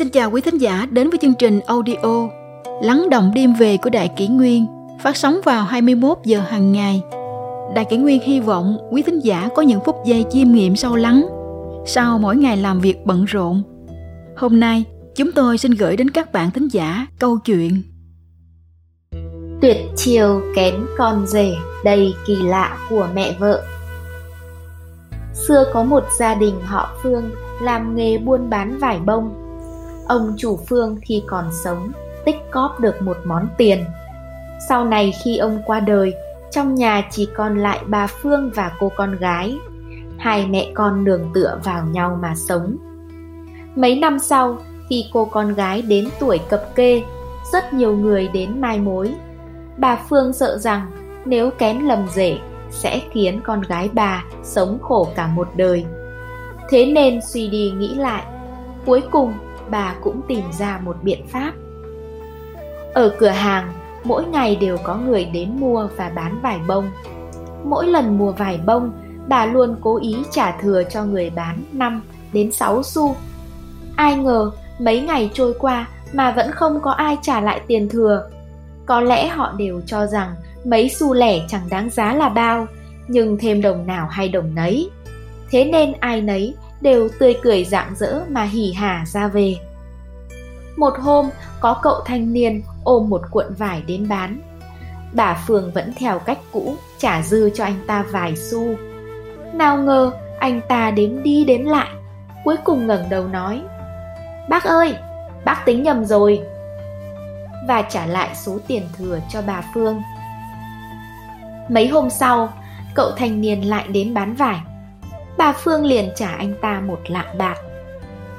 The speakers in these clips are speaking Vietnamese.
Xin chào quý thính giả đến với chương trình audio Lắng động đêm về của Đại Kỷ Nguyên phát sóng vào 21 giờ hàng ngày. Đại Kỷ Nguyên hy vọng quý thính giả có những phút giây chiêm nghiệm sâu lắng sau mỗi ngày làm việc bận rộn. Hôm nay, chúng tôi xin gửi đến các bạn thính giả câu chuyện Tuyệt chiều kén con rể đầy kỳ lạ của mẹ vợ Xưa có một gia đình họ Phương làm nghề buôn bán vải bông ông chủ Phương khi còn sống tích cóp được một món tiền. Sau này khi ông qua đời, trong nhà chỉ còn lại bà Phương và cô con gái. Hai mẹ con nương tựa vào nhau mà sống. Mấy năm sau, khi cô con gái đến tuổi cập kê, rất nhiều người đến mai mối. Bà Phương sợ rằng nếu kén lầm rể sẽ khiến con gái bà sống khổ cả một đời. Thế nên suy đi nghĩ lại, cuối cùng bà cũng tìm ra một biện pháp. Ở cửa hàng, mỗi ngày đều có người đến mua và bán vải bông. Mỗi lần mua vải bông, bà luôn cố ý trả thừa cho người bán 5 đến 6 xu. Ai ngờ mấy ngày trôi qua mà vẫn không có ai trả lại tiền thừa. Có lẽ họ đều cho rằng mấy xu lẻ chẳng đáng giá là bao, nhưng thêm đồng nào hay đồng nấy. Thế nên ai nấy đều tươi cười rạng rỡ mà hỉ hả ra về. Một hôm, có cậu thanh niên ôm một cuộn vải đến bán. Bà Phương vẫn theo cách cũ, trả dư cho anh ta vài xu. Nào ngờ, anh ta đếm đi đếm lại, cuối cùng ngẩng đầu nói Bác ơi, bác tính nhầm rồi Và trả lại số tiền thừa cho bà Phương Mấy hôm sau, cậu thanh niên lại đến bán vải bà Phương liền trả anh ta một lạng bạc,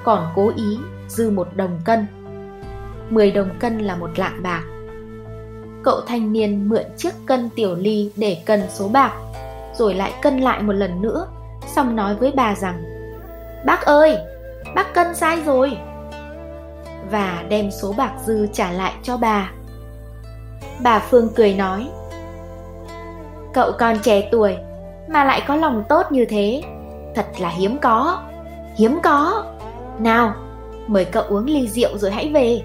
còn cố ý dư một đồng cân. 10 đồng cân là một lạng bạc. Cậu thanh niên mượn chiếc cân tiểu ly để cân số bạc, rồi lại cân lại một lần nữa, xong nói với bà rằng Bác ơi, bác cân sai rồi. Và đem số bạc dư trả lại cho bà. Bà Phương cười nói Cậu còn trẻ tuổi mà lại có lòng tốt như thế Thật là hiếm có. Hiếm có. Nào, Mời cậu uống ly rượu rồi hãy về.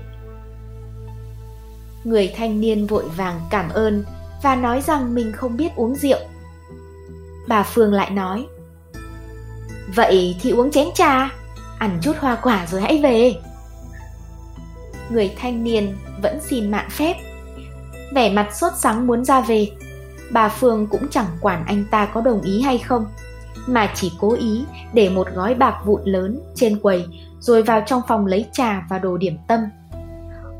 Người thanh niên vội vàng cảm ơn Và nói rằng mình không biết uống rượu. Bà Phương lại nói, Vậy thì uống chén trà, Ăn chút hoa quả rồi hãy về. Người thanh niên vẫn xin mạn phép. Vẻ mặt sốt sắng muốn ra về, Bà Phương cũng chẳng quản anh ta có đồng ý hay không mà chỉ cố ý để một gói bạc vụn lớn trên quầy rồi vào trong phòng lấy trà và đồ điểm tâm.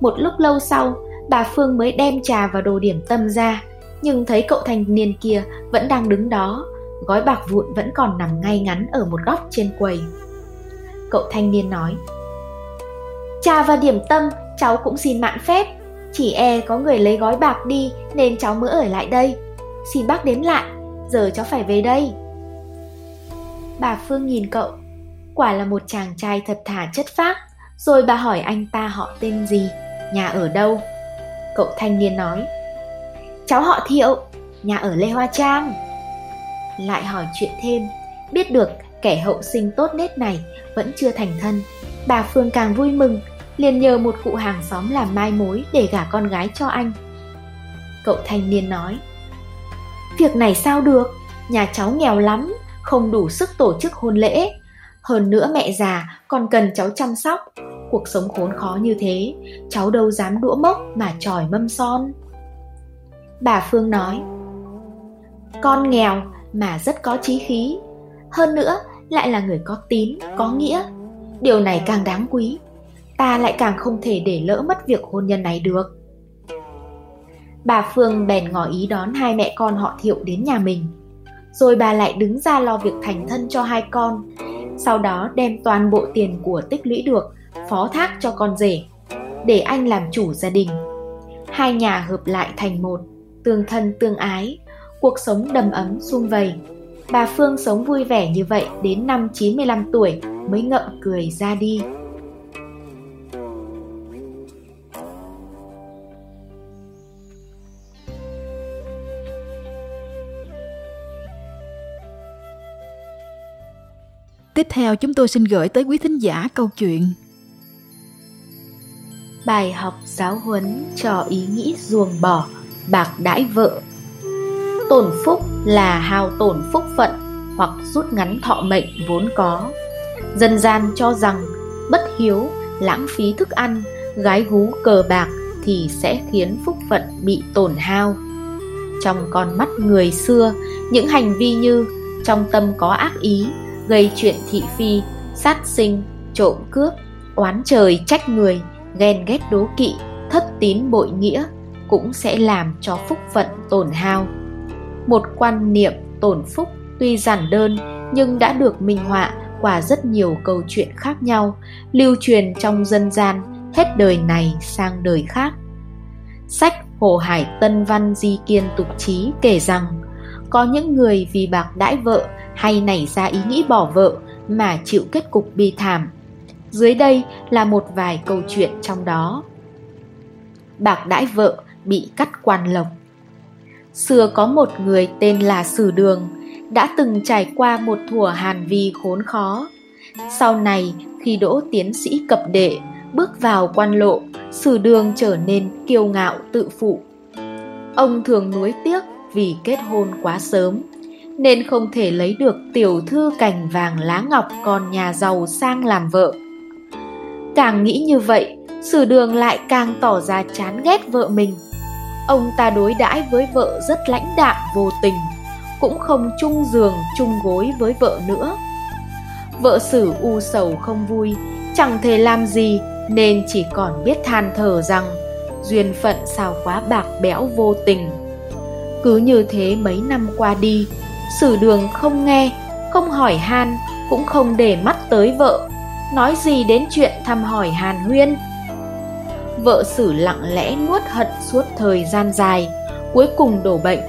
Một lúc lâu sau, bà Phương mới đem trà và đồ điểm tâm ra, nhưng thấy cậu thanh niên kia vẫn đang đứng đó, gói bạc vụn vẫn còn nằm ngay ngắn ở một góc trên quầy. Cậu thanh niên nói, Trà và điểm tâm cháu cũng xin mạn phép, chỉ e có người lấy gói bạc đi nên cháu mới ở lại đây. Xin bác đếm lại, giờ cháu phải về đây. Bà Phương nhìn cậu, quả là một chàng trai thật thà chất phác, rồi bà hỏi anh ta họ tên gì, nhà ở đâu. Cậu thanh niên nói, cháu họ Thiệu, nhà ở Lê Hoa Trang. Lại hỏi chuyện thêm, biết được kẻ hậu sinh tốt nết này vẫn chưa thành thân. Bà Phương càng vui mừng, liền nhờ một cụ hàng xóm làm mai mối để gả con gái cho anh. Cậu thanh niên nói, Việc này sao được, nhà cháu nghèo lắm, không đủ sức tổ chức hôn lễ. Hơn nữa mẹ già còn cần cháu chăm sóc. Cuộc sống khốn khó như thế, cháu đâu dám đũa mốc mà tròi mâm son. Bà Phương nói, con nghèo mà rất có trí khí. Hơn nữa lại là người có tín, có nghĩa. Điều này càng đáng quý. Ta lại càng không thể để lỡ mất việc hôn nhân này được. Bà Phương bèn ngỏ ý đón hai mẹ con họ thiệu đến nhà mình rồi bà lại đứng ra lo việc thành thân cho hai con. Sau đó đem toàn bộ tiền của tích lũy được phó thác cho con rể, để anh làm chủ gia đình. Hai nhà hợp lại thành một, tương thân tương ái, cuộc sống đầm ấm sung vầy. Bà Phương sống vui vẻ như vậy đến năm 95 tuổi mới ngậm cười ra đi. Tiếp theo chúng tôi xin gửi tới quý thính giả câu chuyện. Bài học giáo huấn cho ý nghĩ ruồng bỏ, bạc đãi vợ. Tổn phúc là hao tổn phúc phận hoặc rút ngắn thọ mệnh vốn có. Dân gian cho rằng bất hiếu, lãng phí thức ăn, gái gú cờ bạc thì sẽ khiến phúc phận bị tổn hao. Trong con mắt người xưa, những hành vi như trong tâm có ác ý gây chuyện thị phi, sát sinh, trộm cướp, oán trời, trách người, ghen ghét đố kỵ, thất tín bội nghĩa cũng sẽ làm cho phúc phận tổn hao. Một quan niệm tổn phúc tuy giản đơn nhưng đã được minh họa qua rất nhiều câu chuyện khác nhau, lưu truyền trong dân gian hết đời này sang đời khác. Sách hồ hải tân văn di kiên tục Chí kể rằng, có những người vì bạc đãi vợ hay nảy ra ý nghĩ bỏ vợ mà chịu kết cục bi thảm. Dưới đây là một vài câu chuyện trong đó. Bạc đãi vợ bị cắt quan lộc. Xưa có một người tên là sử đường, đã từng trải qua một thuở hàn vi khốn khó. Sau này, khi đỗ tiến sĩ cập đệ bước vào quan lộ, sử đường trở nên kiêu ngạo tự phụ. Ông thường nuối tiếc vì kết hôn quá sớm nên không thể lấy được tiểu thư cành vàng lá ngọc con nhà giàu sang làm vợ. Càng nghĩ như vậy, sử đường lại càng tỏ ra chán ghét vợ mình. Ông ta đối đãi với vợ rất lãnh đạm, vô tình, cũng không chung giường, chung gối với vợ nữa. Vợ sử u sầu không vui, chẳng thể làm gì, nên chỉ còn biết than thở rằng, duyên phận sao quá bạc bẽo vô tình. Cứ như thế mấy năm qua đi sử đường không nghe, không hỏi han, cũng không để mắt tới vợ. Nói gì đến chuyện thăm hỏi hàn huyên? Vợ sử lặng lẽ nuốt hận suốt thời gian dài, cuối cùng đổ bệnh.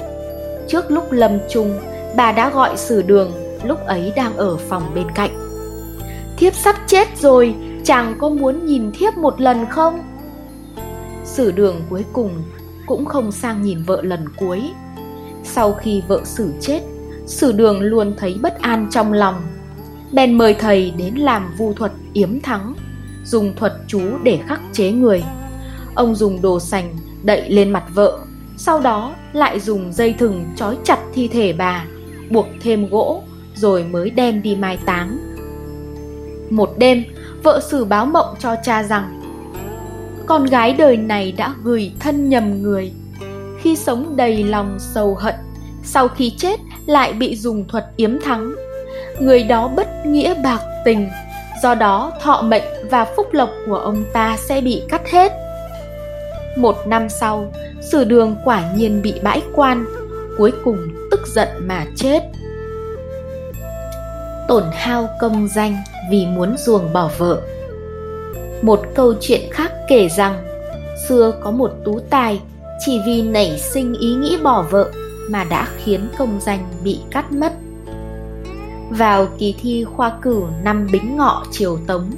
Trước lúc lâm chung, bà đã gọi sử đường, lúc ấy đang ở phòng bên cạnh. Thiếp sắp chết rồi, chàng có muốn nhìn thiếp một lần không? Sử đường cuối cùng cũng không sang nhìn vợ lần cuối. Sau khi vợ sử chết sử đường luôn thấy bất an trong lòng. Bèn mời thầy đến làm vu thuật yếm thắng, dùng thuật chú để khắc chế người. Ông dùng đồ sành đậy lên mặt vợ, sau đó lại dùng dây thừng trói chặt thi thể bà, buộc thêm gỗ rồi mới đem đi mai táng. Một đêm, vợ sử báo mộng cho cha rằng, con gái đời này đã gửi thân nhầm người. Khi sống đầy lòng sầu hận, sau khi chết lại bị dùng thuật yếm thắng. Người đó bất nghĩa bạc tình, do đó thọ mệnh và phúc lộc của ông ta sẽ bị cắt hết. Một năm sau, sử đường quả nhiên bị bãi quan, cuối cùng tức giận mà chết. Tổn hao công danh vì muốn ruồng bỏ vợ. Một câu chuyện khác kể rằng, xưa có một tú tài, chỉ vì nảy sinh ý nghĩ bỏ vợ mà đã khiến công danh bị cắt mất vào kỳ thi khoa cử năm Bính Ngọ Triều Tống,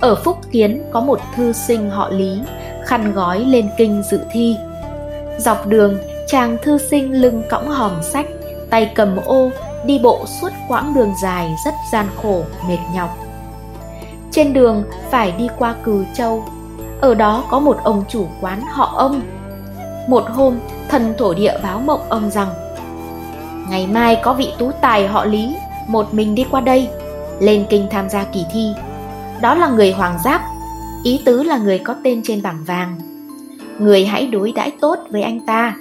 ở Phúc Kiến có một thư sinh họ Lý, khăn gói lên kinh dự thi. Dọc đường, chàng thư sinh lưng cõng hòm sách, tay cầm ô, đi bộ suốt quãng đường dài rất gian khổ, mệt nhọc. Trên đường phải đi qua Cừ Châu, ở đó có một ông chủ quán họ ông. Một hôm, thần thổ địa báo mộng ông rằng Ngày mai có vị tú tài họ Lý một mình đi qua đây. Lên kinh tham gia kỳ thi. Đó là người hoàng giáp ý tứ là người có tên trên bảng vàng. Người hãy đối đãi tốt với anh ta.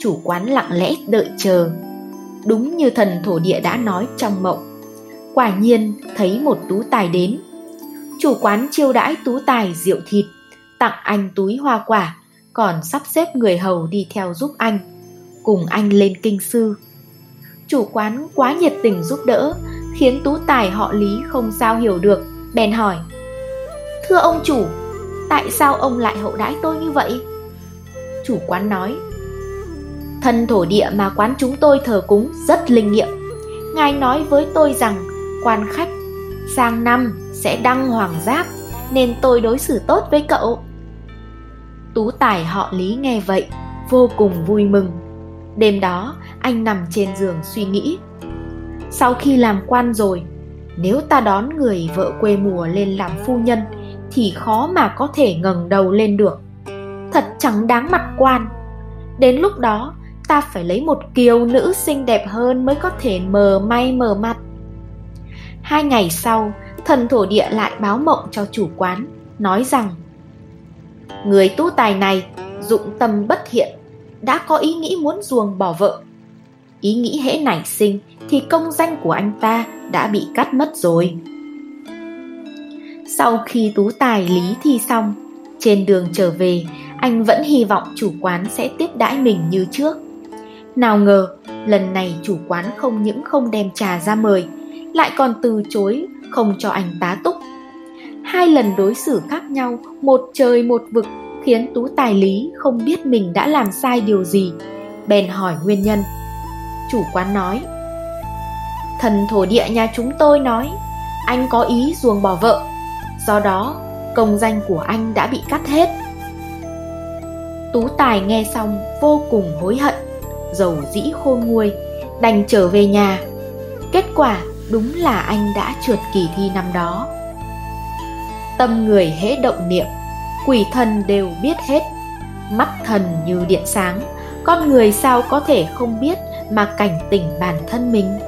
Chủ quán lặng lẽ đợi chờ. Đúng như thần thổ địa đã nói trong mộng quả nhiên thấy một tú tài đến. Chủ quán chiêu đãi tú tài rượu thịt tặng anh túi hoa quả còn sắp xếp người hầu đi theo giúp anh, cùng anh lên kinh sư. Chủ quán quá nhiệt tình giúp đỡ, khiến tú tài họ lý không sao hiểu được, bèn hỏi, thưa ông chủ, tại sao ông lại hậu đãi tôi như vậy? Chủ quán nói, thân thổ địa mà quán chúng tôi thờ cúng rất linh nghiệm. Ngài nói với tôi rằng, quan khách sang năm sẽ đăng hoàng giáp, nên tôi đối xử tốt với cậu tú tài họ lý nghe vậy, vô cùng vui mừng. Đêm đó, anh nằm trên giường suy nghĩ. Sau khi làm quan rồi, nếu ta đón người vợ quê mùa lên làm phu nhân, thì khó mà có thể ngẩng đầu lên được. Thật chẳng đáng mặt quan. Đến lúc đó, ta phải lấy một kiều nữ xinh đẹp hơn mới có thể mờ may mờ mặt. Hai ngày sau, thần thổ địa lại báo mộng cho chủ quán, nói rằng người tu tài này dụng tâm bất thiện đã có ý nghĩ muốn ruồng bỏ vợ. Ý nghĩ hễ nảy sinh thì công danh của anh ta đã bị cắt mất rồi. Sau khi tú tài lý thi xong, trên đường trở về, anh vẫn hy vọng chủ quán sẽ tiếp đãi mình như trước. Nào ngờ, lần này chủ quán không những không đem trà ra mời, lại còn từ chối không cho anh tá túc hai lần đối xử khác nhau, một trời một vực, khiến tú tài lý không biết mình đã làm sai điều gì. Bèn hỏi nguyên nhân. Chủ quán nói, thần thổ địa nhà chúng tôi nói, anh có ý ruồng bỏ vợ. Do đó, công danh của anh đã bị cắt hết. Tú tài nghe xong vô cùng hối hận, dầu dĩ khôn nguôi, đành trở về nhà. Kết quả đúng là anh đã trượt kỳ thi năm đó tâm người hễ động niệm, quỷ thần đều biết hết. Mắt thần như điện sáng, con người sao có thể không biết mà cảnh tỉnh bản thân mình?